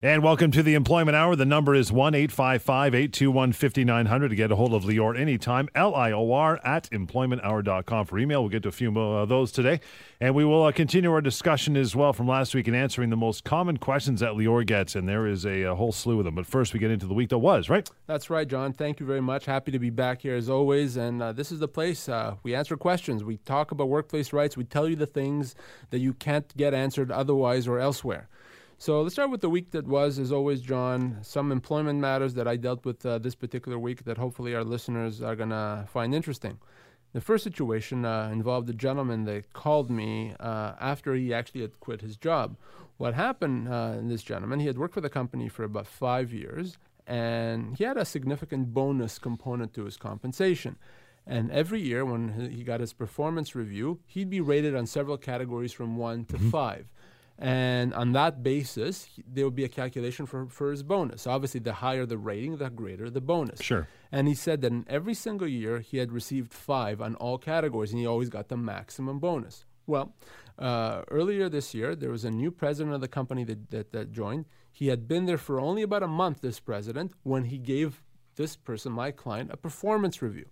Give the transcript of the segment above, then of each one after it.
And welcome to the Employment Hour. The number is 1 855 821 5900 to get a hold of Lior anytime. L I O R at employmenthour.com for email. We'll get to a few of those today. And we will uh, continue our discussion as well from last week in answering the most common questions that Lior gets. And there is a, a whole slew of them. But first, we get into the week that was, right? That's right, John. Thank you very much. Happy to be back here as always. And uh, this is the place uh, we answer questions. We talk about workplace rights. We tell you the things that you can't get answered otherwise or elsewhere. So let's start with the week that was, as always, John. Some employment matters that I dealt with uh, this particular week that hopefully our listeners are going to find interesting. The first situation uh, involved a gentleman that called me uh, after he actually had quit his job. What happened uh, in this gentleman, he had worked for the company for about five years, and he had a significant bonus component to his compensation. And every year, when he got his performance review, he'd be rated on several categories from one to mm-hmm. five. And on that basis, there will be a calculation for, for his bonus. Obviously, the higher the rating, the greater the bonus. Sure. And he said that in every single year, he had received five on all categories, and he always got the maximum bonus. Well, uh, earlier this year, there was a new president of the company that, that, that joined. He had been there for only about a month, this president, when he gave this person, my client, a performance review.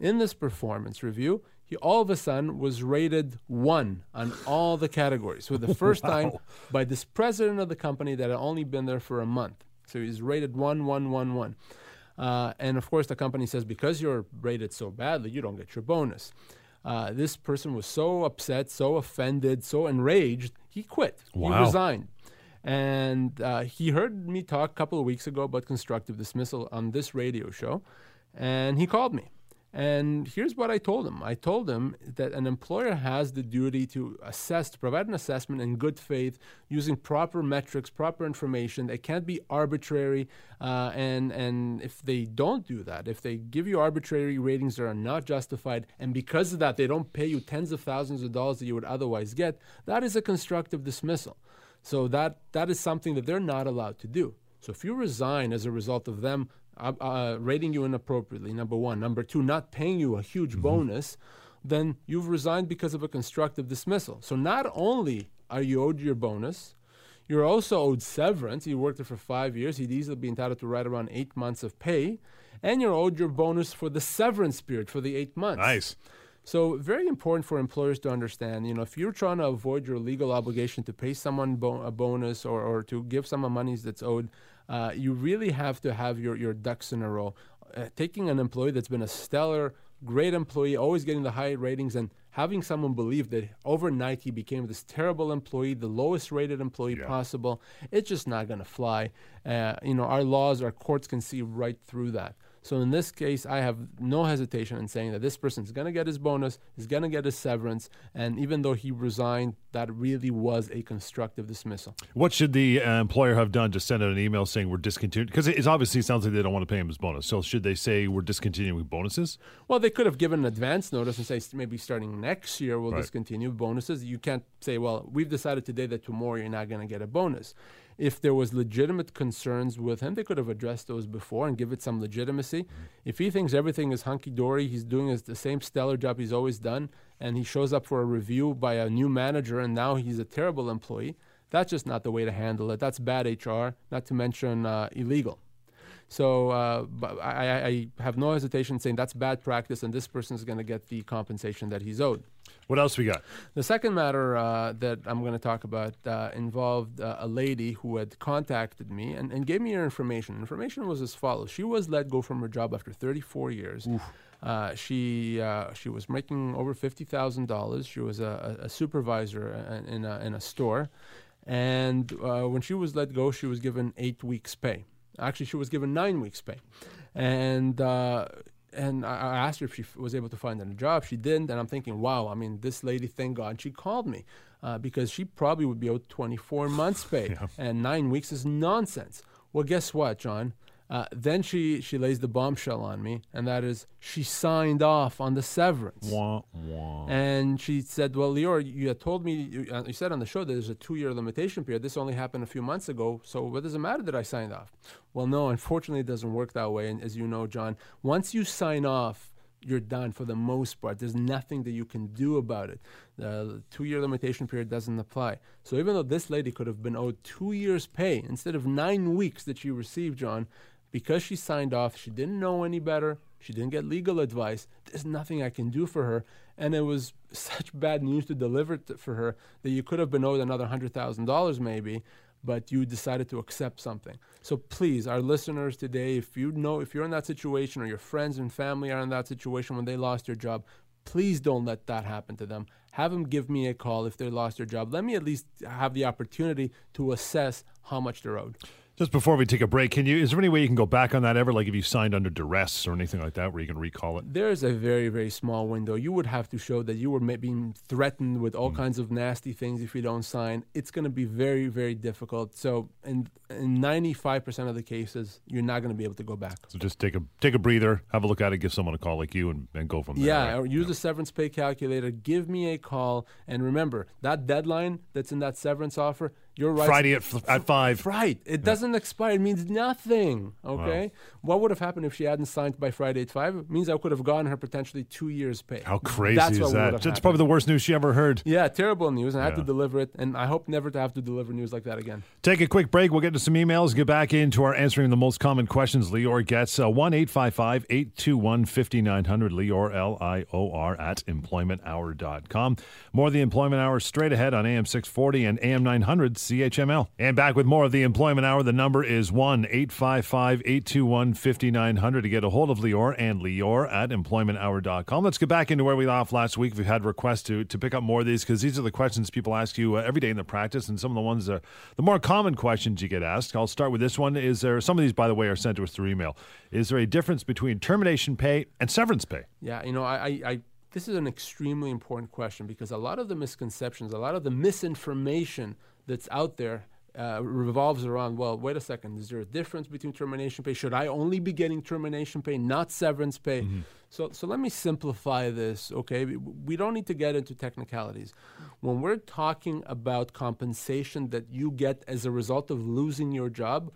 In this performance review, he all of a sudden was rated one on all the categories for the first wow. time by this president of the company that had only been there for a month. So he's rated one, one, one, one. Uh, and of course, the company says because you're rated so badly, you don't get your bonus. Uh, this person was so upset, so offended, so enraged, he quit. Wow. He resigned. And uh, he heard me talk a couple of weeks ago about constructive dismissal on this radio show, and he called me. And here's what I told him I told him that an employer has the duty to assess, to provide an assessment in good faith using proper metrics, proper information. It can't be arbitrary. Uh, and, and if they don't do that, if they give you arbitrary ratings that are not justified, and because of that, they don't pay you tens of thousands of dollars that you would otherwise get, that is a constructive dismissal. So that, that is something that they're not allowed to do. So if you resign as a result of them uh, uh, rating you inappropriately, number one. Number two, not paying you a huge mm-hmm. bonus, then you've resigned because of a constructive dismissal. So not only are you owed your bonus, you're also owed severance. You worked there for five years. You'd easily be entitled to right around eight months of pay. And you're owed your bonus for the severance period for the eight months. Nice. So very important for employers to understand. You know, if you're trying to avoid your legal obligation to pay someone bo- a bonus or, or to give someone monies that's owed, uh, you really have to have your, your ducks in a row. Uh, taking an employee that's been a stellar, great employee, always getting the high ratings, and having someone believe that overnight he became this terrible employee, the lowest rated employee yeah. possible, it's just not going to fly. Uh, you know, our laws, our courts can see right through that. So in this case, I have no hesitation in saying that this person is going to get his bonus, is going to get his severance, and even though he resigned, that really was a constructive dismissal. What should the uh, employer have done? to send out an email saying we're discontinuing? Because it obviously sounds like they don't want to pay him his bonus. So should they say we're discontinuing bonuses? Well, they could have given an advance notice and say maybe starting next year we'll right. discontinue bonuses. You can't say, well, we've decided today that tomorrow you're not going to get a bonus. If there was legitimate concerns with him, they could have addressed those before and give it some legitimacy. Mm-hmm. If he thinks everything is hunky dory, he's doing his, the same stellar job he's always done, and he shows up for a review by a new manager, and now he's a terrible employee. That's just not the way to handle it. That's bad HR, not to mention uh, illegal. So uh, I, I, have no hesitation saying that's bad practice, and this person is going to get the compensation that he's owed. What else we got? The second matter uh, that I'm going to talk about uh, involved uh, a lady who had contacted me and, and gave me her information. Information was as follows: She was let go from her job after 34 years. Uh, she uh, she was making over fifty thousand dollars. She was a, a supervisor in a, in a store, and uh, when she was let go, she was given eight weeks' pay. Actually, she was given nine weeks' pay, and and I, asked her if she f- was able to find a job. She didn't, and I'm thinking, wow. I mean, this lady, thank God, she called me uh, because she probably would be owed 24 months' pay, yeah. and nine weeks is nonsense. Well, guess what, John? Uh, then she, she lays the bombshell on me, and that is she signed off on the severance. Wah, wah. And she said, Well, Lior, you had told me, you, uh, you said on the show that there's a two year limitation period. This only happened a few months ago, so what does it matter that I signed off? Well, no, unfortunately, it doesn't work that way. And as you know, John, once you sign off, you're done for the most part. There's nothing that you can do about it. The two year limitation period doesn't apply. So even though this lady could have been owed two years' pay instead of nine weeks that she received, John, because she signed off, she didn't know any better. She didn't get legal advice. There's nothing I can do for her. And it was such bad news to deliver for her that you could have been owed another $100,000 maybe, but you decided to accept something. So please, our listeners today, if you know, if you're in that situation or your friends and family are in that situation when they lost their job, please don't let that happen to them. Have them give me a call if they lost their job. Let me at least have the opportunity to assess how much they're owed. Just before we take a break, can you? Is there any way you can go back on that ever? Like if you signed under duress or anything like that, where you can recall it? There's a very very small window. You would have to show that you were being threatened with all mm. kinds of nasty things if you don't sign. It's going to be very very difficult. So in in 95% of the cases, you're not going to be able to go back. So just take a take a breather, have a look at it, give someone a call like you, and, and go from there. Yeah, right? or use yeah. the severance pay calculator. Give me a call, and remember that deadline that's in that severance offer you're right. Friday at, at five. Right. It doesn't expire. It means nothing. Okay. Wow. What would have happened if she hadn't signed by Friday at five? It means I could have gotten her potentially two years' pay. How crazy That's is that? That's probably the worst news she ever heard. Yeah, terrible news. And yeah. I had to deliver it. And I hope never to have to deliver news like that again. Take a quick break. We'll get to some emails. Get back into our answering the most common questions. Lior gets uh, 1 855 821 5900. Lior, L I O R, at employmenthour.com. More of the Employment Hour straight ahead on AM 640 and AM 900 CHML. And back with more of the Employment Hour. The number is 1 855 821 5900 to get a hold of Lior and Lior at employmenthour.com. Let's get back into where we left last week. We've had requests to, to pick up more of these because these are the questions people ask you uh, every day in the practice, and some of the ones are the more common questions you get asked. I'll start with this one. Is there some of these, by the way, are sent to us through email? Is there a difference between termination pay and severance pay? Yeah, you know, I, I this is an extremely important question because a lot of the misconceptions, a lot of the misinformation that's out there uh, revolves around well, wait a second, is there a difference between termination pay? Should I only be getting termination pay, not severance pay? Mm-hmm. So, so let me simplify this, okay? We don't need to get into technicalities. When we're talking about compensation that you get as a result of losing your job,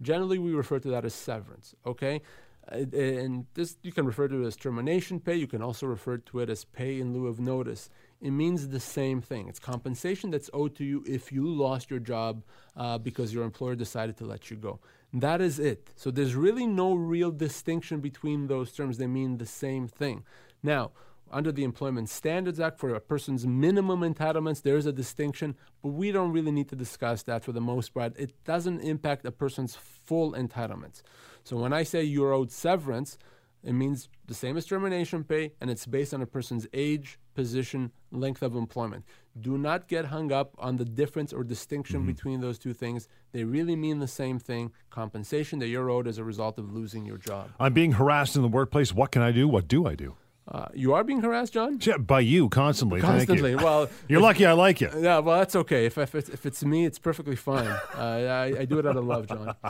generally we refer to that as severance, okay? and this you can refer to it as termination pay. You can also refer to it as pay in lieu of notice it means the same thing. It's compensation that's owed to you if you lost your job uh, because your employer decided to let you go. That is it. So there's really no real distinction between those terms. They mean the same thing. Now, under the Employment Standards Act, for a person's minimum entitlements, there is a distinction, but we don't really need to discuss that for the most part. It doesn't impact a person's full entitlements. So when I say you're owed severance, it means the same as termination pay, and it's based on a person's age, position, length of employment. Do not get hung up on the difference or distinction mm-hmm. between those two things. They really mean the same thing compensation that you're owed as a result of losing your job. I'm being harassed in the workplace. What can I do? What do I do? Uh, you are being harassed, John? Yeah, by you constantly. Constantly. You. Well, you're if, lucky I like you. Yeah, well, that's okay. If, if, it's, if it's me, it's perfectly fine. uh, I, I do it out of love, John.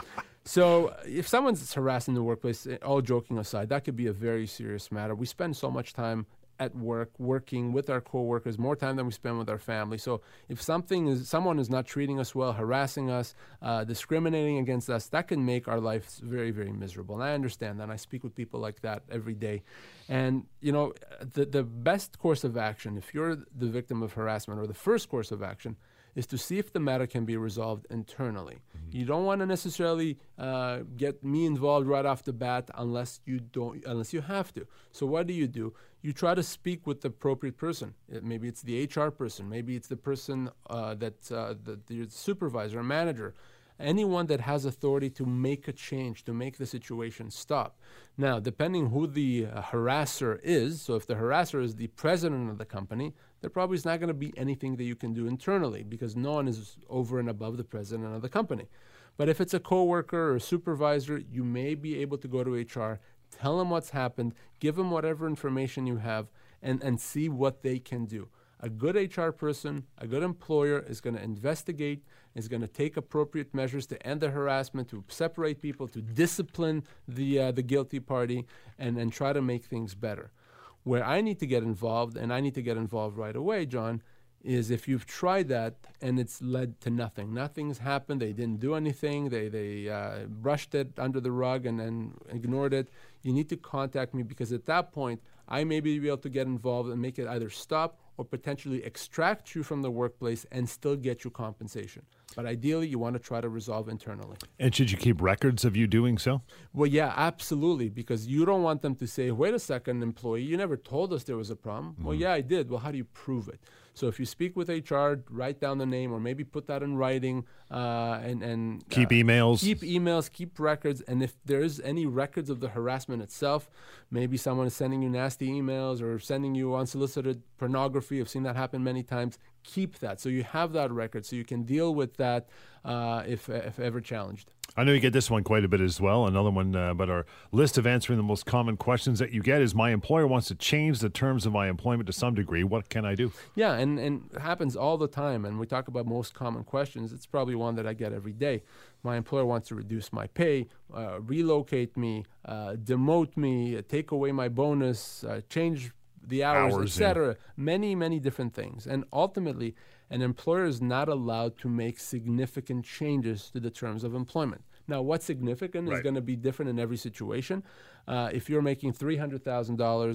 So, if someone's harassed in the workplace, eh, all joking aside, that could be a very serious matter. We spend so much time at work working with our coworkers more time than we spend with our family so if something is someone is not treating us well harassing us uh, discriminating against us that can make our lives very very miserable and i understand that and i speak with people like that every day and you know the, the best course of action if you're the victim of harassment or the first course of action is to see if the matter can be resolved internally. Mm-hmm. You don't want to necessarily uh, get me involved right off the bat unless you don't, unless you have to. So what do you do? You try to speak with the appropriate person. It, maybe it's the HR person. Maybe it's the person uh, that uh, the, the supervisor or manager anyone that has authority to make a change, to make the situation stop. Now, depending who the uh, harasser is, so if the harasser is the president of the company, there probably is not going to be anything that you can do internally because no one is over and above the president of the company. But if it's a coworker or a supervisor, you may be able to go to HR, tell them what's happened, give them whatever information you have, and, and see what they can do. A good HR person, a good employer is going to investigate, is going to take appropriate measures to end the harassment, to separate people, to discipline the, uh, the guilty party, and, and try to make things better. Where I need to get involved, and I need to get involved right away, John, is if you've tried that and it's led to nothing. Nothing's happened. They didn't do anything. They, they uh, brushed it under the rug and then ignored it. You need to contact me because at that point, I may be able to get involved and make it either stop or potentially extract you from the workplace and still get you compensation. But ideally, you want to try to resolve internally. And should you keep records of you doing so? Well, yeah, absolutely, because you don't want them to say, wait a second, employee, you never told us there was a problem. Well, yeah, I did. Well, how do you prove it? So if you speak with HR, write down the name or maybe put that in writing uh, and, and Keep uh, emails. Keep emails, keep records, and if there's any records of the harassment itself, maybe someone is sending you nasty emails or sending you unsolicited pornography. I've seen that happen many times. Keep that so you have that record so you can deal with that uh, if if ever challenged. I know you get this one quite a bit as well. Another one, uh, but our list of answering the most common questions that you get is My employer wants to change the terms of my employment to some degree. What can I do? Yeah, and, and it happens all the time. And we talk about most common questions. It's probably one that I get every day. My employer wants to reduce my pay, uh, relocate me, uh, demote me, uh, take away my bonus, uh, change the hours, Hours, yeah. etc. Many, many different things. And ultimately, an employer is not allowed to make significant changes to the terms of employment. Now, what's significant is going to be different in every situation. Uh, if you're making $300,000,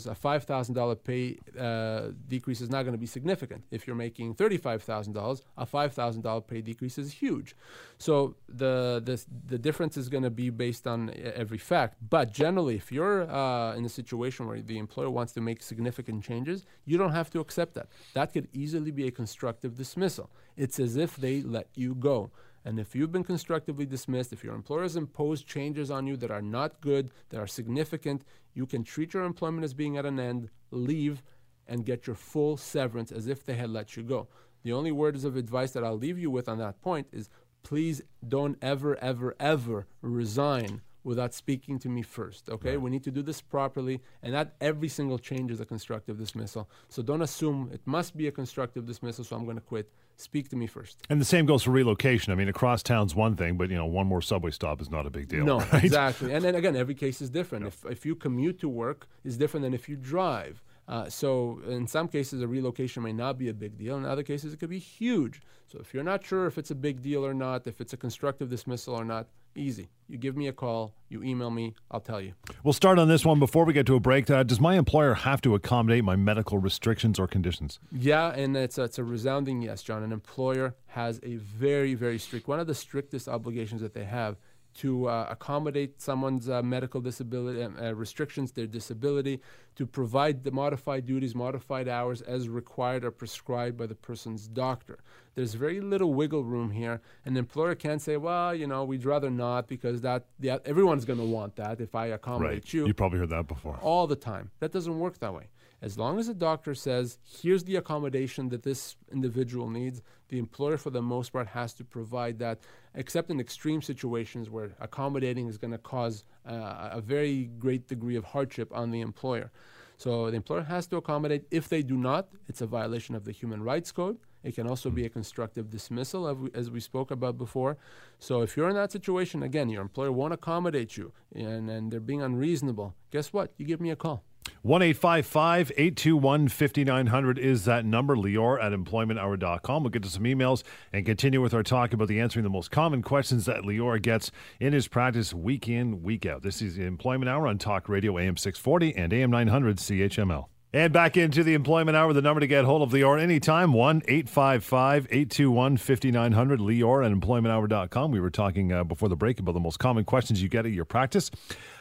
a $5,000 pay uh, decrease is not going to be significant. If you're making $35,000, a $5,000 pay decrease is huge. So the, the, the difference is going to be based on every fact. But generally, if you're uh, in a situation where the employer wants to make significant changes, you don't have to accept that. That could easily be a constructive dismissal. It's as if they let you go. And if you've been constructively dismissed, if your employer has imposed changes on you that are not good, that are significant, you can treat your employment as being at an end, leave, and get your full severance as if they had let you go. The only words of advice that I'll leave you with on that point is please don't ever, ever, ever resign without speaking to me first. Okay? We need to do this properly, and not every single change is a constructive dismissal. So don't assume it must be a constructive dismissal, so I'm going to quit. Speak to me first. And the same goes for relocation. I mean, across town's one thing, but you know, one more subway stop is not a big deal. No, right? exactly. And then again, every case is different. If, if you commute to work, is different than if you drive. Uh, so in some cases, a relocation may not be a big deal. In other cases, it could be huge. So if you're not sure if it's a big deal or not, if it's a constructive dismissal or not, easy. You give me a call, you email me, I'll tell you. We'll start on this one before we get to a break. Uh, does my employer have to accommodate my medical restrictions or conditions? Yeah, and it's a, it's a resounding yes, John. An employer has a very, very strict, one of the strictest obligations that they have to uh, accommodate someone's uh, medical disability uh, uh, restrictions, their disability, to provide the modified duties, modified hours as required or prescribed by the person's doctor. There's very little wiggle room here. An employer can't say, well, you know, we'd rather not because that, yeah, everyone's going to want that if I accommodate you You probably heard that before. all the time. That doesn't work that way. As long as a doctor says, here's the accommodation that this individual needs, the employer, for the most part, has to provide that, except in extreme situations where accommodating is going to cause uh, a very great degree of hardship on the employer. So the employer has to accommodate. If they do not, it's a violation of the Human Rights Code. It can also be a constructive dismissal, as we, as we spoke about before. So if you're in that situation, again, your employer won't accommodate you and, and they're being unreasonable, guess what? You give me a call. 1 821 5900 is that number. Lior at employmenthour.com. We'll get to some emails and continue with our talk about the answering the most common questions that Lior gets in his practice week in, week out. This is Employment Hour on Talk Radio AM 640 and AM 900 CHML. And back into the Employment Hour, the number to get hold of Lior anytime, 1 855 821 5900. Lior at employmenthour.com. We were talking uh, before the break about the most common questions you get at your practice.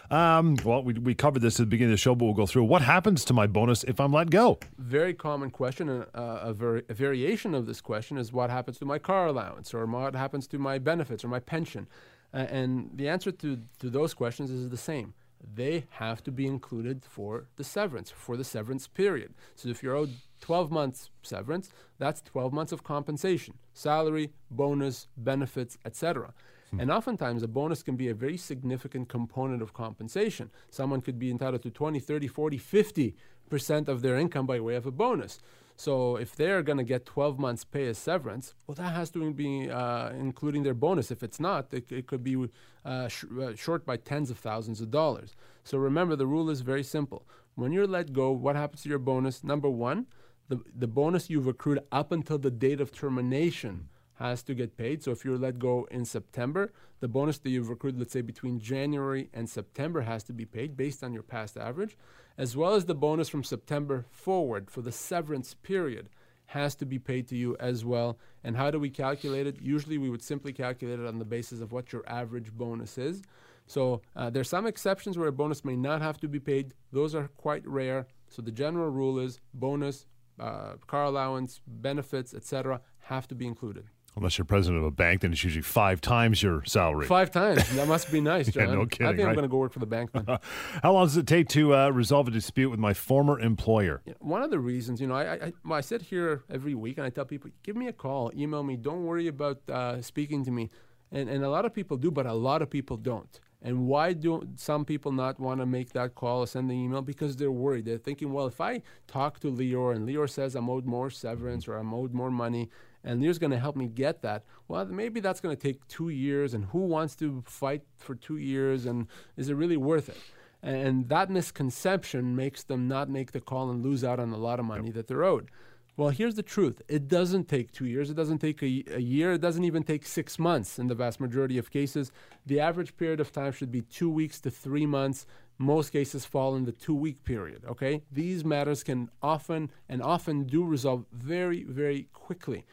Um, well, we, we covered this at the beginning of the show, but we'll go through what happens to my bonus if I'm let go. Very common question, and uh, a, vari- a variation of this question is what happens to my car allowance, or what happens to my benefits, or my pension? Uh, and the answer to, to those questions is the same. They have to be included for the severance, for the severance period. So if you're owed 12 months severance, that's 12 months of compensation, salary, bonus, benefits, etc. Hmm. And oftentimes, a bonus can be a very significant component of compensation. Someone could be entitled to 20, 30, 40, 50% of their income by way of a bonus. So if they're going to get 12 months pay as severance, well, that has to be uh, including their bonus. If it's not, it, it could be uh, sh- uh, short by tens of thousands of dollars. So remember, the rule is very simple. When you're let go, what happens to your bonus? Number one, the, the bonus you've accrued up until the date of termination has to get paid. So if you're let go in September, the bonus that you've accrued, let's say between January and September, has to be paid based on your past average, as well as the bonus from September forward for the severance period has to be paid to you as well. And how do we calculate it? Usually we would simply calculate it on the basis of what your average bonus is. So uh, there's some exceptions where a bonus may not have to be paid. Those are quite rare. So the general rule is bonus, uh, car allowance, benefits, etc., have to be included. Unless you're president of a bank, then it's usually five times your salary. Five times. That must be nice, John. yeah, no kidding. I think right? I'm going to go work for the bank then. How long does it take to uh, resolve a dispute with my former employer? One of the reasons, you know, I, I, I sit here every week and I tell people, give me a call, email me. Don't worry about uh, speaking to me. And, and a lot of people do, but a lot of people don't. And why do some people not want to make that call or send the email? Because they're worried. They're thinking, well, if I talk to Lior and Lior says I'm owed more severance or I'm owed more money, and Lior's going to help me get that, well, maybe that's going to take two years. And who wants to fight for two years? And is it really worth it? And that misconception makes them not make the call and lose out on a lot of money yep. that they're owed. Well, here's the truth. It doesn't take two years. It doesn't take a, a, year. It doesn't even take six months in the vast majority of cases. The average period of time should be two weeks to three months. Most cases fall in the two week period. Okay? These matters can often and often do resolve very, very quickly.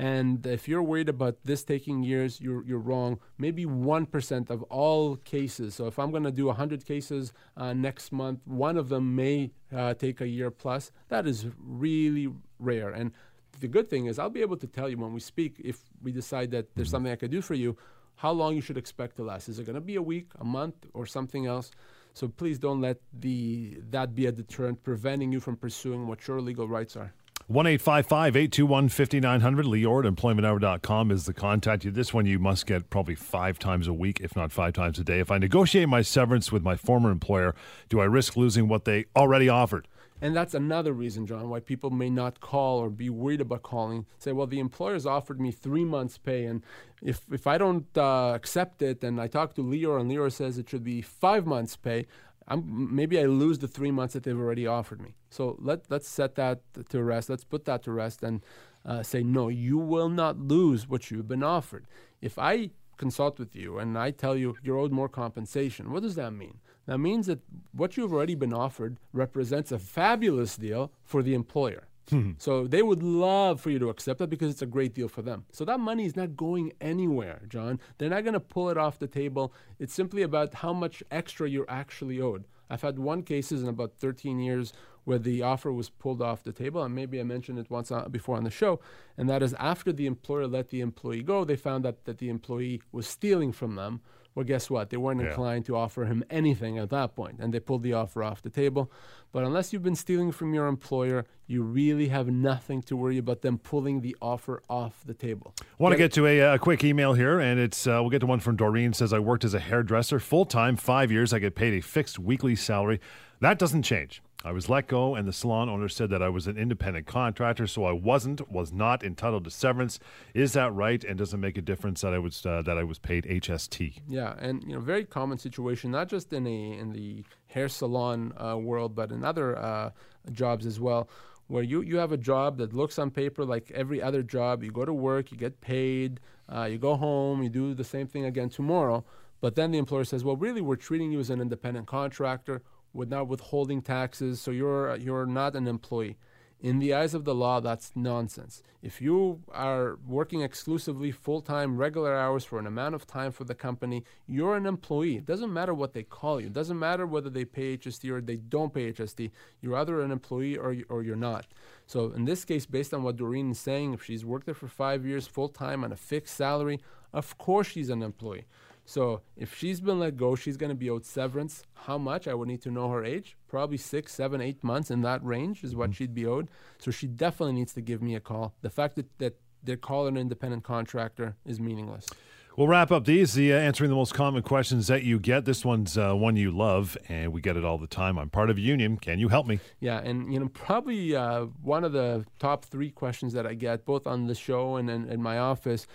And if you're worried about this taking years, you're, you're wrong. Maybe 1% of all cases. So if I'm going to do 100 cases uh, next month, one of them may uh, take a year plus. That is really rare. And the good thing is, I'll be able to tell you when we speak if we decide that there's something I could do for you, how long you should expect to last. Is it going to be a week, a month, or something else? So please don't let the that be a deterrent preventing you from pursuing what your legal rights are. 1 821 5900. Lior at is the contact. You. This one you must get probably five times a week, if not five times a day. If I negotiate my severance with my former employer, do I risk losing what they already offered? And that's another reason, John, why people may not call or be worried about calling. Say, well, the employer's offered me three months' pay, and if if I don't uh, accept it, and I talk to Lior, and Lior says it should be five months' pay, I'm, maybe I lose the three months that they've already offered me. So let let's set that to rest. Let's put that to rest and uh, say no. You will not lose what you've been offered. If I consult with you and I tell you you're owed more compensation, what does that mean? That means that what you've already been offered represents a fabulous deal for the employer. so they would love for you to accept that because it's a great deal for them. So that money is not going anywhere, John. They're not going to pull it off the table. It's simply about how much extra you're actually owed. I've had one cases in about 13 years where the offer was pulled off the table, and maybe I mentioned it once uh, before on the show, and that is after the employer let the employee go, they found out that the employee was stealing from them well, guess what? They weren't yeah. inclined to offer him anything at that point, and they pulled the offer off the table. But unless you've been stealing from your employer, you really have nothing to worry about them pulling the offer off the table. I want to get to a, a, quick email here, and it's uh, we'll get to one from Doreen. Says I worked as a hairdresser full time, five years. I get paid a fixed weekly salary. That doesn't change. I was let go, and the salon owner said that I was an independent contractor, so I wasn't, was not entitled to severance. Is that right? And does it make a difference that I was uh, that I was paid HST? Yeah, and you know, very common situation, not just in a in the hair salon uh, world, but in other uh, jobs as well, where you you have a job that looks on paper like every other job. You go to work, you get paid, uh, you go home, you do the same thing again tomorrow. But then the employer says, "Well, really, we're treating you as an independent contractor." Without withholding taxes, so you're you're not an employee. In the eyes of the law, that's nonsense. If you are working exclusively full time, regular hours for an amount of time for the company, you're an employee. It doesn't matter what they call you. It doesn't matter whether they pay HST or they don't pay HST. You're either an employee or, or you're not. So, in this case, based on what Doreen is saying, if she's worked there for five years full time on a fixed salary, of course she's an employee. So if she's been let go, she's going to be owed severance. How much? I would need to know her age. Probably six, seven, eight months in that range is what mm-hmm. she'd be owed. So she definitely needs to give me a call. The fact that, that they call an independent contractor is meaningless. We'll wrap up these, the, uh, answering the most common questions that you get. This one's uh, one you love, and we get it all the time. I'm part of a union. Can you help me? Yeah, and you know, probably uh, one of the top three questions that I get, both on the show and in, in my office,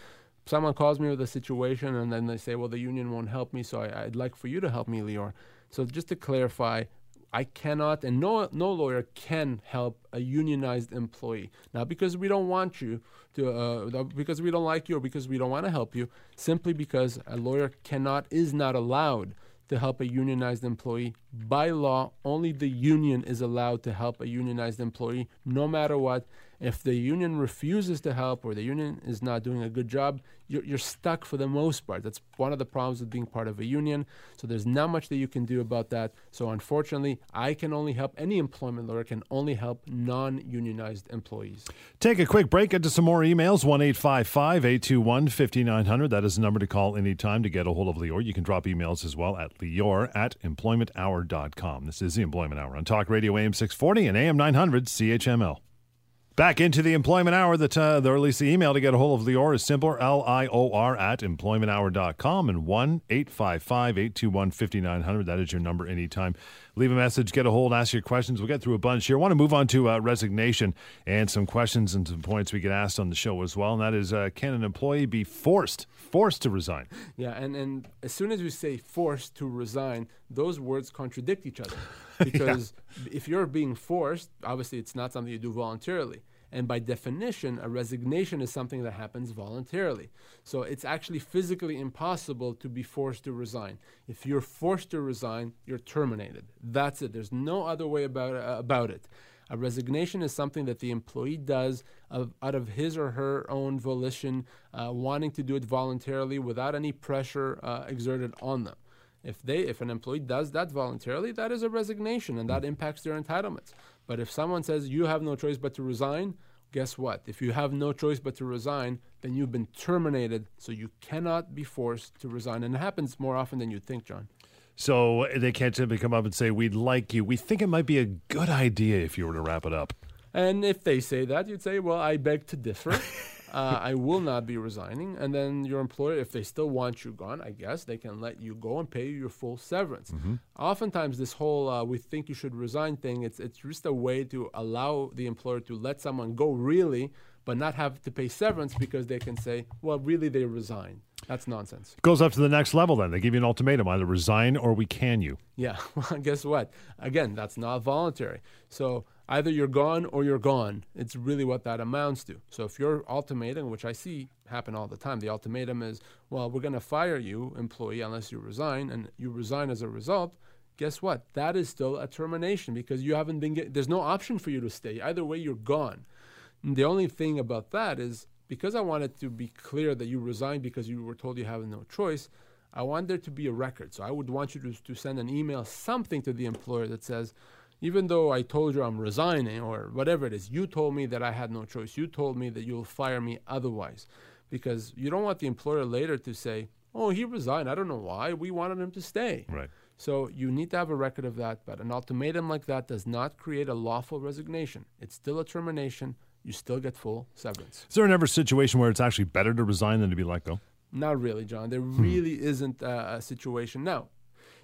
someone calls me with a situation and then they say, well, the union won't help me, so I, would like for you to help me, Lior. So just to clarify, I cannot, and no no lawyer can help a unionized employee. Not because we don't want you to, uh, because we don't like you, or because we don't want to help you. Simply because a lawyer cannot, is not allowed to help a unionized employee. By law, only the union is allowed to help a unionized employee, no matter what. If the union refuses to help or the union is not doing a good job, you're, you're stuck for the most part. That's one of the problems with being part of a union. So there's not much that you can do about that. So unfortunately, I can only help any employment lawyer can only help non-unionized employees. Take a quick break. Get to some more emails. One eight five five eight two one fifty nine hundred. That is the number to call anytime to get a hold of Lior. You can drop emails as well at Lior at employmenthour.com. This is the Employment Hour on Talk Radio AM 640 and AM 900 CHML. Back into the employment hour. The, uh, the, or at least the email to get a hold of Lior is simpler, L I O R, at employmenthour.com and 1 855 821 5900. That is your number anytime. Leave a message, get a hold, ask your questions. We'll get through a bunch here. I want to move on to uh, resignation and some questions and some points we get asked on the show as well. And that is uh, can an employee be forced, forced to resign? Yeah, and, and as soon as we say forced to resign, those words contradict each other. Because yeah. if you're being forced, obviously it's not something you do voluntarily. And by definition, a resignation is something that happens voluntarily. So it's actually physically impossible to be forced to resign. If you're forced to resign, you're terminated. That's it. There's no other way about, uh, about it. A resignation is something that the employee does of, out of his or her own volition, uh, wanting to do it voluntarily without any pressure uh, exerted on them. If they, if an employee does that voluntarily, that is a resignation, and that impacts their entitlements. But if someone says you have no choice but to resign, guess what? If you have no choice but to resign, then you've been terminated. So you cannot be forced to resign, and it happens more often than you think, John. So uh, they can't simply come up and say, "We'd like you." We think it might be a good idea if you were to wrap it up. And if they say that, you'd say, "Well, I beg to differ." uh, I will not be resigning. And then your employer, if they still want you gone, I guess they can let you go and pay you your full severance. Mm-hmm. Oftentimes, this whole uh, "we think you should resign" thing, it's it's just a way to allow the employer to let someone go really, but not have to pay severance because they can say, "Well, really, they resign." That's nonsense. It Goes up to the next level then. They give you an ultimatum either resign or we can you. Yeah. Well, guess what? Again, that's not voluntary. So either you're gone or you're gone. It's really what that amounts to. So if your ultimatum, which I see happen all the time, the ultimatum is, well, we're going to fire you, employee, unless you resign, and you resign as a result. Guess what? That is still a termination because you haven't been. Get, there's no option for you to stay. Either way, you're gone. And the only thing about that is because I wanted to be clear that you resigned because you were told you have no choice. I want there to be a record. So I would want you to, to send an email, something to the employer that says, even though I told you I'm resigning or whatever it is, you told me that I had no choice. You told me that you'll fire me otherwise. Because you don't want the employer later to say, oh, he resigned. I don't know why. We wanted him to stay. Right. So you need to have a record of that. But an ultimatum like that does not create a lawful resignation. It's still a termination. You still get full severance. Is there ever a situation where it's actually better to resign than to be let go? Not really, John. There hmm. really isn't a, a situation. Now,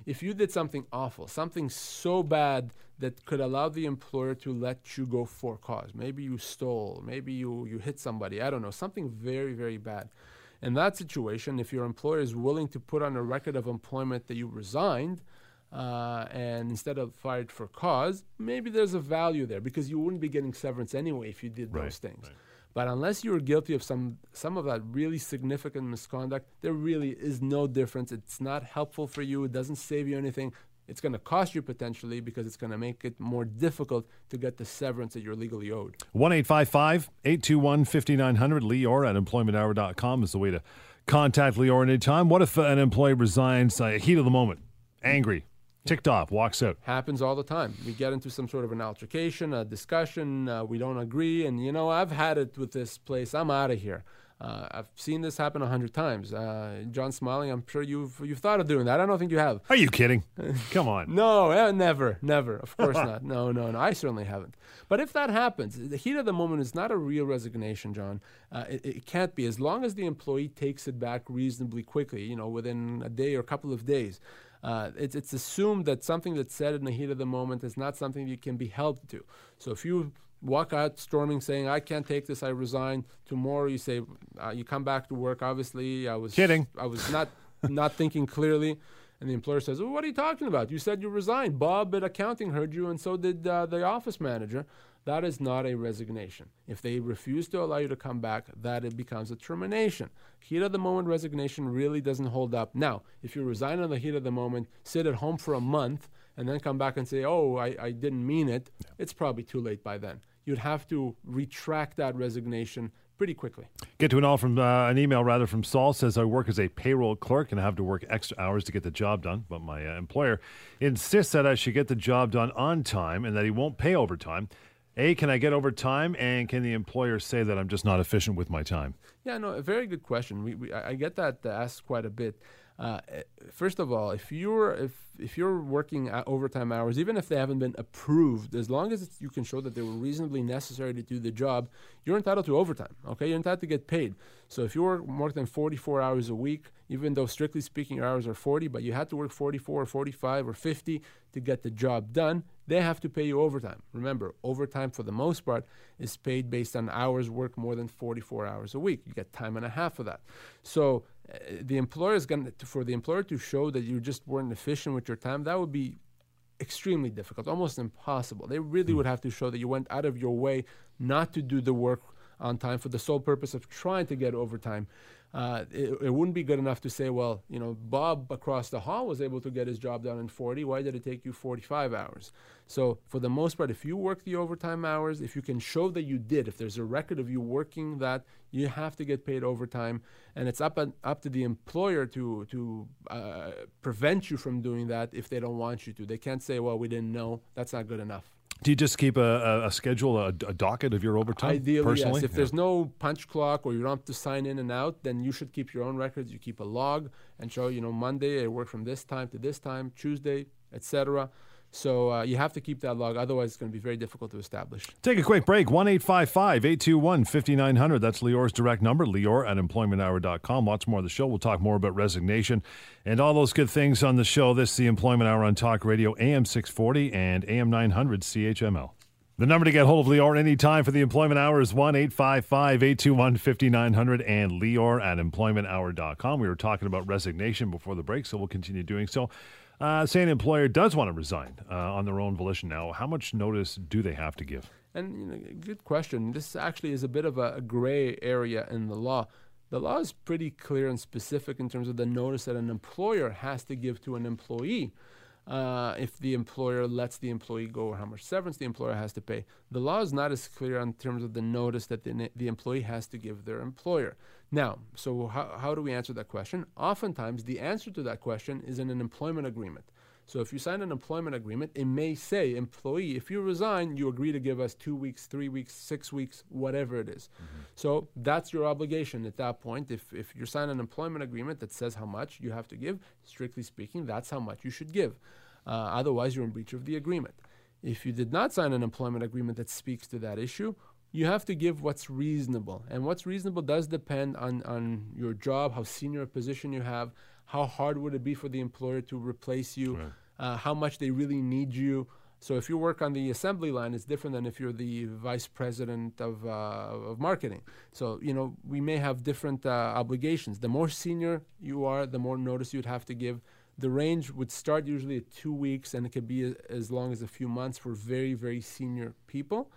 if you did something awful, something so bad that could allow the employer to let you go for cause, maybe you stole, maybe you, you hit somebody, I don't know, something very, very bad. In that situation, if your employer is willing to put on a record of employment that you resigned, uh, and instead of fired for cause, maybe there's a value there because you wouldn't be getting severance anyway if you did right, those things. Right. But unless you are guilty of some some of that really significant misconduct, there really is no difference. It's not helpful for you. It doesn't save you anything. It's going to cost you potentially because it's going to make it more difficult to get the severance that you're legally owed. 1 821 5900. Lior at employmenthour.com is the way to contact Lior anytime. What if an employee resigns uh, heat of the moment, angry, ticked off, walks out. Happens all the time. We get into some sort of an altercation, a discussion, uh, we don't agree, and you know, I've had it with this place. I'm out of here. Uh, I've seen this happen a hundred times. Uh, John Smiling, I'm sure you've you've thought of doing that. I don't think you have. Are you kidding? Come on. no, uh, never, never. Of course not. No, no, no. I certainly haven't. But if that happens, the heat of the moment is not a real resignation, John. Uh, it, it, can't be as long as the employee takes it back reasonably quickly. You know, within a day or a couple of days uh, it's, it's assumed that something that's said in the heat of the moment is not something you can be held to. So if you walk out storming saying, I can't take this, I resign, tomorrow you say, uh, you come back to work, obviously I was kidding. I was not, not thinking clearly. And the employer says, well, What are you talking about? You said you resigned. Bob at accounting heard you, and so did uh, the office manager. That is not a resignation. If they refuse to allow you to come back, that it becomes a termination. Heat of the moment resignation really doesn't hold up. Now, if you resign on the heat of the moment, sit at home for a month, and then come back and say, oh, I, I didn't mean it, yeah. it's probably too late by then. You'd have to retract that resignation pretty quickly. Get to an all from uh, an email rather from Saul says I work as a payroll clerk and I have to work extra hours to get the job done, but my uh, employer insists that I should get the job done on time and that he won't pay overtime. A, can I get overtime, and can the employer say that I'm just not efficient with my time? Yeah, no, a very good question. We, we I get that asked quite a bit. Uh, first of all, if you're if if you're working overtime hours, even if they haven't been approved, as long as you can show that they were reasonably necessary to do the job, you're entitled to overtime. Okay, you're entitled to get paid. So if you work more than 44 hours a week, even though strictly speaking your hours are 40, but you had to work 44 or 45 or 50 to get the job done, they have to pay you overtime. Remember, overtime for the most part is paid based on hours worked more than 44 hours a week. You get time and a half for that. So the employer is going to, for the employer to show that you just weren't efficient with your time, that would be extremely difficult, almost impossible. They really mm. would have to show that you went out of your way not to do the work on time for the sole purpose of trying to get overtime uh, it, it, wouldn't be good enough to say, well, you know, Bob across the hall was able to get his job done in 40. Why did it take you 45 hours? So, for the most part, if you work the overtime hours, if you can show that you did, if there's a record of you working that, you have to get paid overtime, and it's up and, up to the employer to to uh, prevent you from doing that if they don't want you to. They can't say, well, we didn't know. That's not good enough. Do you just keep a, a schedule, a, a, docket of your overtime? Ideally, personally? yes. If yeah. there's no punch clock or you don't have to sign in and out, then you should keep your own records. You keep a log and show, you know, Monday I work from this time to this time, Tuesday, etc. So uh, you have to keep that log. Otherwise, it's going to be very difficult to establish. Take a quick break. 1 821 5900. That's Lior's direct number, Lior at employmenthour.com. Lots more of the show. We'll talk more about resignation and all those good things on the show. This is the Employment Hour on Talk Radio, AM 640 and AM 900 CHML. The number to get hold of Lior anytime for the Employment Hour is 1 855 821 5900 and Lior at employmenthour.com. We were talking about resignation before the break, so we'll continue doing so. Uh, say an employer does want to resign uh, on their own volition now, how much notice do they have to give? And you know, good question. This actually is a bit of a, a gray area in the law. The law is pretty clear and specific in terms of the notice that an employer has to give to an employee uh, if the employer lets the employee go or how much severance the employer has to pay. The law is not as clear in terms of the notice that the, the employee has to give their employer. Now, so how, how do we answer that question? Oftentimes, the answer to that question is in an employment agreement. So if you sign an employment agreement, it may say, employee, if you resign, you agree to give us two weeks, three weeks, six weeks, whatever it is. Mm-hmm. So that's your obligation at that point. If, if you sign an employment agreement that says how much you have to give, strictly speaking, that's how much you should give. Uh, otherwise, you're in breach of the agreement. If you did not sign an employment agreement that speaks to that issue, you have to give what's reasonable. And what's reasonable does depend on, on your job, how senior a position you have, how hard would it be for the employer to replace you, right. uh, how much they really need you. So if you work on the assembly line, it's different than if you're the vice president of, uh, of marketing. So, you know, we may have different uh, obligations. The more senior you are, the more notice you'd have to give. The range would start usually at two weeks and it could be a, as long as a few months for very, very senior people.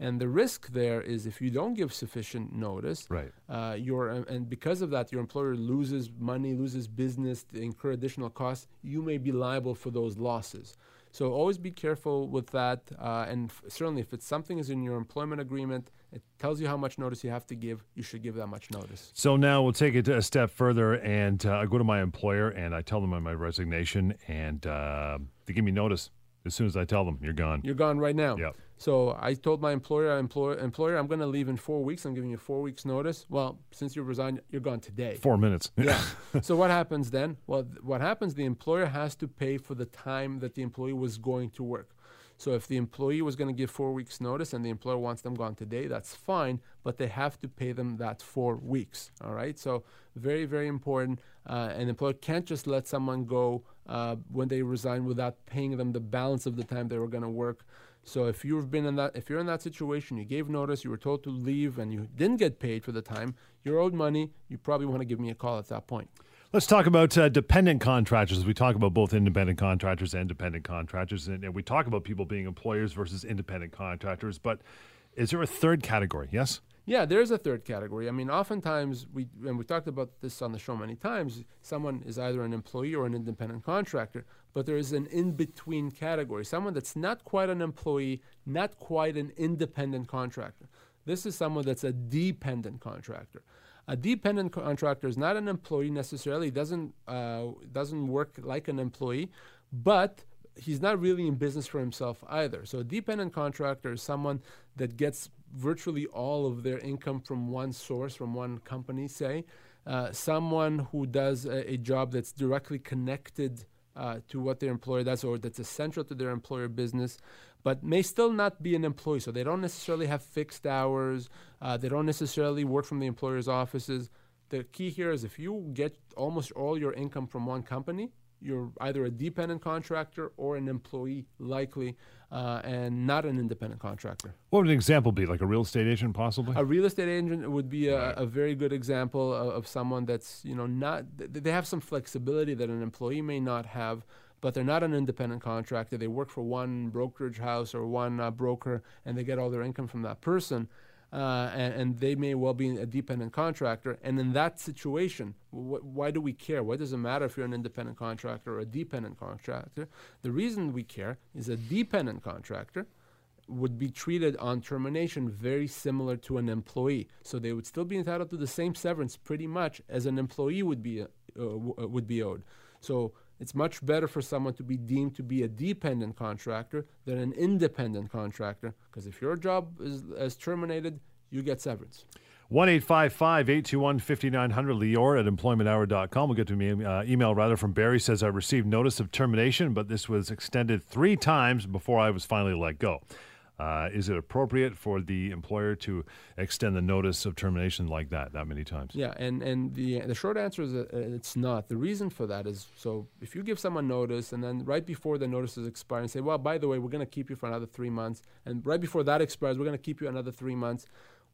And the risk there is if you don't give sufficient notice, right? Uh, your and because of that, your employer loses money, loses business, incur additional costs. You may be liable for those losses. So always be careful with that. Uh, and f- certainly, if it's something is in your employment agreement, it tells you how much notice you have to give. You should give that much notice. So now we'll take it a step further, and uh, I go to my employer and I tell them my resignation, and uh, they give me notice as soon as I tell them you're gone. You're gone right now. Yep. So I told my employer, employer, employer, I'm going to leave in four weeks. I'm giving you four weeks notice. Well, since you resigned, you're gone today. Four minutes. yeah. so what happens then? Well, th- what happens? The employer has to pay for the time that the employee was going to work. So if the employee was going to give four weeks notice and the employer wants them gone today, that's fine, but they have to pay them that four weeks. All right. So very, very important. Uh, an employer can't just let someone go uh, when they resign without paying them the balance of the time they were going to work. So if you've been in that, if you're in that situation, you gave notice, you were told to leave, and you didn't get paid for the time, you're owed money. You probably want to give me a call at that point. Let's talk about uh, dependent contractors. We talk about both independent contractors and dependent contractors, and, and, we talk about people being employers versus independent contractors. But is there a third category? Yes. Yeah, there's a third category. I mean, oftentimes we and we talked about this on the show many times. Someone is either an employee or an independent contractor, but there is an in-between category. Someone that's not quite an employee, not quite an independent contractor. This is someone that's a dependent contractor. A dependent contractor is not an employee necessarily. doesn't uh, doesn't work like an employee, but he's not really in business for himself either. So a dependent contractor is someone that gets virtually all of their income from one source, from one company, say. Uh, someone who does a, a, job that's directly connected uh, to what their employer does or that's essential to their employer business but may still not be an employee. So they don't necessarily have fixed hours. Uh, they don't necessarily work from the employer's offices. The key here is if you get almost all your income from one company, you're either a dependent contractor or an employee, likely, uh, and not an independent contractor. What would an example be? Like a real estate agent, possibly? A real estate agent would be a, right. a very good example of, of, someone that's you know not. They have some flexibility that an employee may not have, but they're not an independent contractor. They work for one brokerage house or one uh, broker, and they get all their income from that person. Uh, and, and, they may well be a dependent contractor. And in that situation, wh- why do we care? Why does it matter if you're an independent contractor or a dependent contractor? The reason we care is a dependent contractor would be treated on termination very similar to an employee. So they would still be entitled to the same severance pretty much as an employee would be uh, w- uh, would be owed. So it's much better for someone to be deemed to be a dependent contractor than an independent contractor because if your job is, is terminated, you get severance. 1 821 5900 Lior at employmenthour.com. We'll get to me uh, email rather from Barry says I received notice of termination, but this was extended three times before I was finally let go. Uh, is it appropriate for the employer to extend the notice of termination like that that many times? Yeah, and, and the the short answer is it's not. The reason for that is so if you give someone notice and then right before the notice is and say, well, by the way, we're going to keep you for another three months, and right before that expires, we're going to keep you another three months.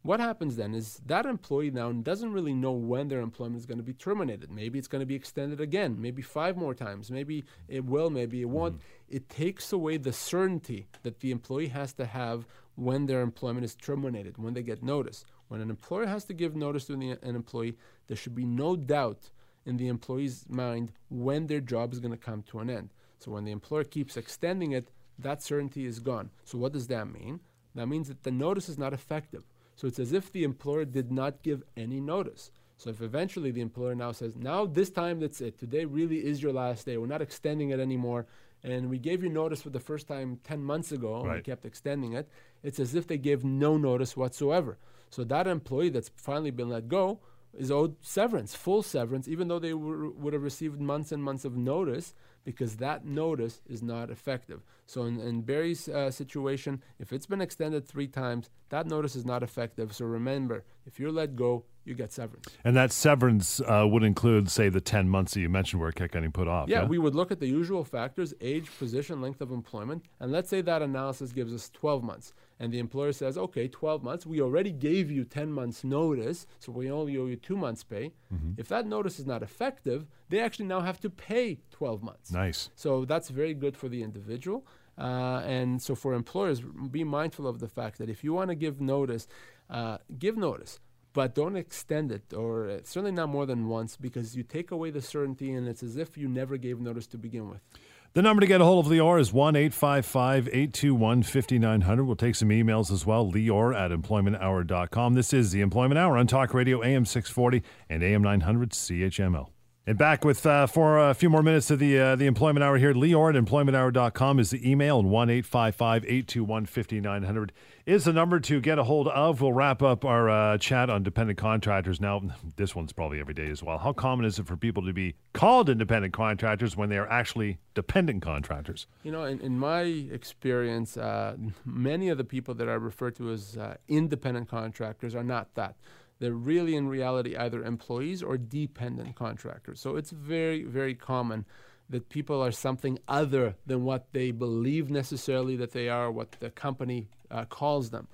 What happens then is that employee now doesn't really know when their employment is going to be terminated. Maybe it's going to be extended again, maybe five more times. Maybe it will, maybe it won't. Mm-hmm. It takes away the certainty that the employee has to have when their employment is terminated, when they get notice. When an employer has to give notice to the, an employee, there should be no doubt in the employee's mind when their job is going to come to an end. So when the employer keeps extending it, that certainty is gone. So what does that mean? That means that the notice is not effective. So it's as if the employer did not give any notice. So if eventually the employer now says, now this time that's it, today really is your last day, we're not extending it anymore, and we gave you notice for the first time 10 months ago, right. and we kept extending it, it's as if they gave no notice whatsoever. So that employee that's finally been let go is owed severance, full severance, even though they were, would have received months and months of notice because that notice is not effective. So in, in Barry's uh, situation, if it's been extended three times, that notice is not effective. So remember, if you're let go, you get severance. And that severance uh, would include, say, the 10 months that you mentioned where it kept getting put off. Yeah, yeah, we would look at the usual factors age, position, length of employment. And let's say that analysis gives us 12 months. And the employer says, okay, 12 months. We already gave you 10 months notice, so we only owe you two months' pay. Mm-hmm. If that notice is not effective, they actually now have to pay 12 months. Nice. So that's very good for the individual. Uh, and so for employers, be mindful of the fact that if you want to give notice, uh, give notice but don't extend it, or uh, certainly not more than once, because you take away the certainty, and it's as if you never gave notice to begin with. The number to get a hold of Lior is 1 855 821 5900. We'll take some emails as well. Lior at employmenthour.com. This is the Employment Hour on Talk Radio, AM 640 and AM 900 CHML. And back with uh, for a few more minutes of the uh, the employment hour here. Lior at employmenthour.com is the email, and 1 855 821 5900 is the number to get a hold of. We'll wrap up our uh, chat on dependent contractors. Now, this one's probably every day as well. How common is it for people to be called independent contractors when they are actually dependent contractors? You know, in, in my experience, uh, many of the people that I refer to as uh, independent contractors are not that. They're really, in reality, either employees or dependent contractors. So it's very, very common that people are something other than what they believe necessarily that they are, what the company uh, calls them.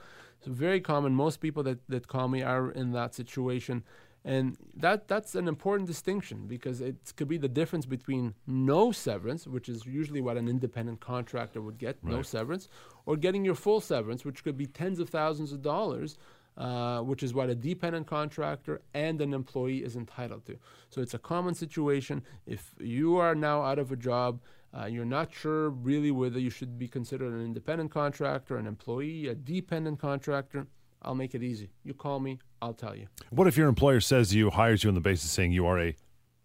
So very common. Most people that, that call me are in that situation. And that that's an important distinction because it could be the difference between no severance, which is usually what an independent contractor would get, no severance, or getting your full severance, which could be tens of thousands of dollars, uh, which is what a dependent contractor and an employee is entitled to. So it's a common situation. If you are now out of a job, uh, you're not sure really whether you should be considered an independent contractor, an employee, a dependent contractor. I'll make it easy. You call me, I'll tell you. What if your employer says you, hires you on the basis saying you are a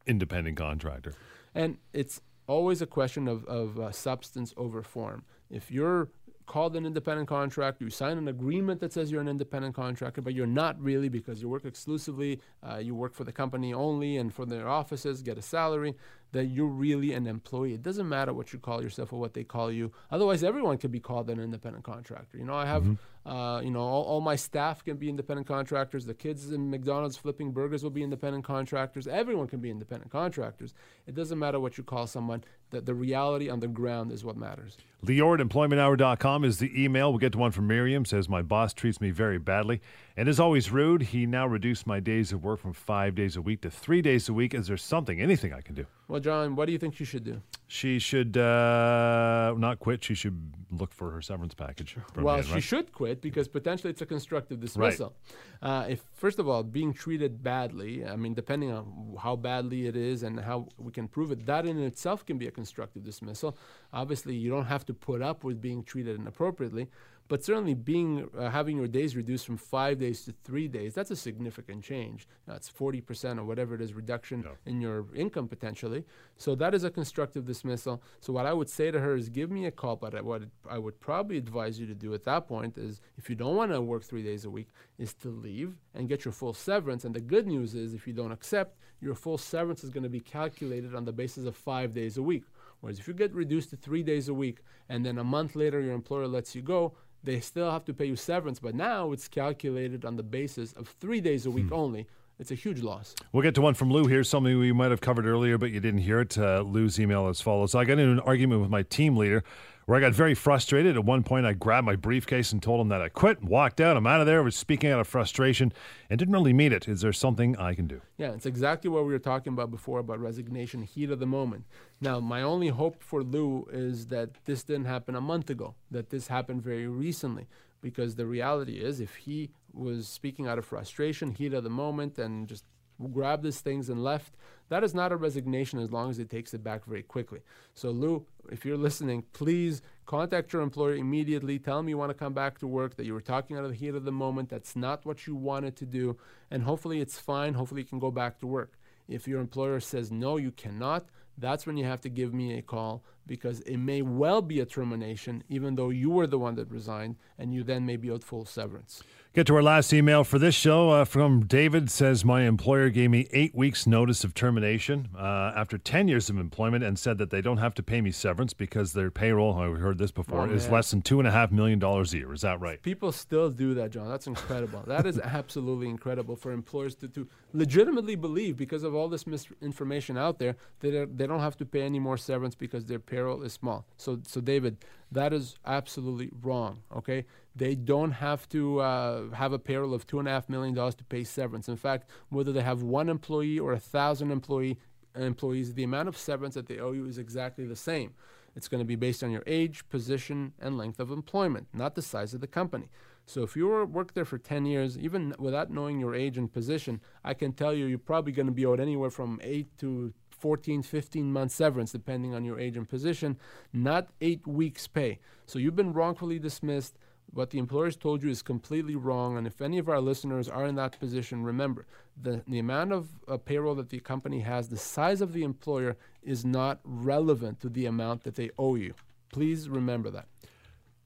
independent contractor? And it's always a question of, of uh, substance over form. If you're called an independent contractor, you sign an agreement that says you're an independent contractor, but you're not really because you work exclusively, uh, you work for the company only and for their offices, get a salary, then you're really an employee. It doesn't matter what you call yourself or what they call you. Otherwise, everyone could be called an independent contractor. You know, I have, uh, you know, all, all my staff can be independent contractors. The kids in McDonald's flipping burgers will be independent contractors. Everyone can be independent contractors. It doesn't matter what you call someone. The, the reality on the ground is what matters. Lior at employmenthour.com is the email. We'll get to one from Miriam. Says, My boss treats me very badly and as always rude. He now reduced my days of work from five days a week to three days a week. Is there something, anything I can do? Well, John, what do you think she should do? She should uh, not quit. She should look for her severance package. well, she right? should quit because potentially it's a constructive dismissal. Uh, if first of all, being treated badly, I mean, depending on how badly it is and how we can prove it, that in itself can be a constructive dismissal. Obviously, you don't have to put up with being treated inappropriately, but certainly being uh, having your days reduced from five days to three days, that's a significant change. That's forty percent or whatever it is reduction Yeah. in your income potentially. So that is a constructive dismissal. So what I would say to her is give me a call, but what I would probably advise you to do at that point is if you don't want to work three days a week, is to leave and get your full severance. And the good news is if you don't accept, your full severance is going to be calculated on the basis of five days a week. Whereas if you get reduced to three days a week and then a month later your employer lets you go, they still have to pay you severance, but now it's calculated on the basis of three days a week only. It's a huge loss. We'll get to one from Lou here, something we might have covered earlier, but you didn't hear it. Uh, Lou's email as follows I got into an argument with my team leader where I got very frustrated. At one point, I grabbed my briefcase and told him that I quit, and walked out. I'm out of there. I was speaking out of frustration and didn't really mean it. Is there something I can do? Yeah, it's exactly what we were talking about before about resignation, heat of the moment. Now, my only hope for Lou is that this didn't happen a month ago, that this happened very recently, because the reality is if he was speaking out of frustration, heat of the moment, and just grabbed his things and left, that is not a resignation as long as he takes it back very quickly. So, Lou, if you're listening, please contact your employer immediately. Tell him you want to come back to work, that you were talking out of the heat of the moment. That's not what you wanted to do. And hopefully it's fine. Hopefully you can go back to work. If your employer says no, you cannot, that's when you have to give me a call because it may well be a termination, even though you were the one that resigned, and you then may be owed full severance. Get to our last email for this show uh, from David. Says my employer gave me eight weeks notice of termination uh, after ten years of employment, and said that they don't have to pay me severance because their payroll. I've heard this before Oh, is man. less than two and a half million dollars a year. Is that right? People still do that, John. That's incredible. that is absolutely incredible for employers to, to legitimately believe, because of all this misinformation out there, that they don't have to pay any more severance because their payroll is small. So, so David, that is absolutely wrong. Okay, they don't have to uh, have a payroll of two and a half million dollars to pay severance. In fact, whether they have one employee or a thousand employee employees, the amount of severance that they owe you is exactly the same. It's going to be based on your age, position, and length of employment, not the size of the company. So if you were worked there for 10 years, even without knowing your age and position, I can tell you you're probably going to be owed anywhere from 8 to 14, 15 months severance, depending on your age and position, not eight weeks' pay. So you've been wrongfully dismissed. What the employers told you is completely wrong. And if any of our listeners are in that position, remember the, the amount of uh, payroll that the company has, the size of the employer is not relevant to the amount that they owe you. Please remember that.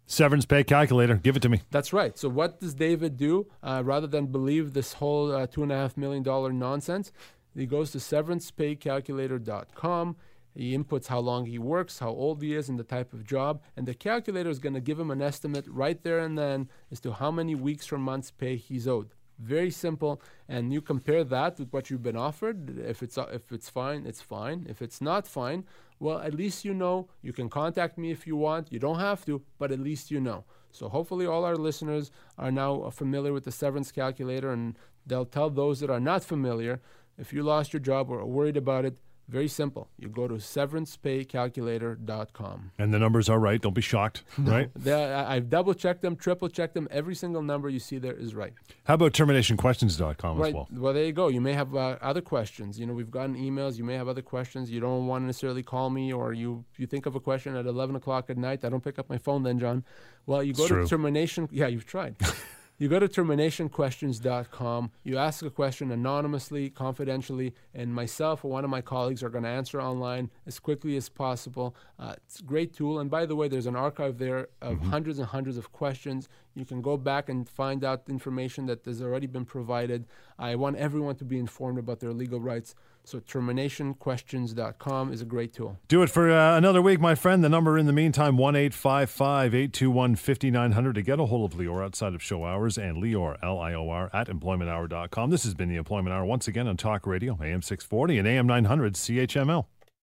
Severance pay calculator. Give it to me. That's right. So what does David do? Uh, rather than believe this whole uh, two and a half million dollar nonsense, he goes to severancepaycalculator.com. He inputs how long he works, how old he is, and the type of job, and the calculator is going to give him an estimate right there and then as to how many weeks or months pay he's owed. Very simple, and you compare that with what you've been offered. If it's if it's fine, it's fine. If it's not fine, well, at least you know. You can contact me if you want. You don't have to, but at least you know. So hopefully, all our listeners are now familiar with the severance calculator and They'll tell those that are not familiar if you lost your job or are worried about it, very simple. You go to severancepaycalculator.com. And the numbers are right. Don't be shocked, right? I've double checked them, triple checked them. Every single number you see there is right. How about terminationquestions.com as well? Well, there you go. You may have uh, other questions. You know, we've gotten emails. You may have other questions. You don't want to necessarily call me, or you you think of a question at eleven o'clock at night. I don't pick up my phone then, John. Well, you go It's to true. termination. Yeah, you've tried. you go to terminationquestions.com. You ask a question anonymously, confidentially, and myself or one of my colleagues are going to answer online as quickly as possible. Uh, it's a great tool. And by the way, there's an archive there of hundreds and hundreds of questions. You can go back and find out information that has already been provided. I want everyone to be informed about their legal rights. So terminationquestions.com is a great tool. Do it for uh, another week, my friend. The number in the meantime, 1 821 5900 to get a hold of Lior outside of show hours and Lior, L I O R, at employmenthour.com. This has been the Employment Hour once again on Talk Radio, AM 640 and AM 900 CHML.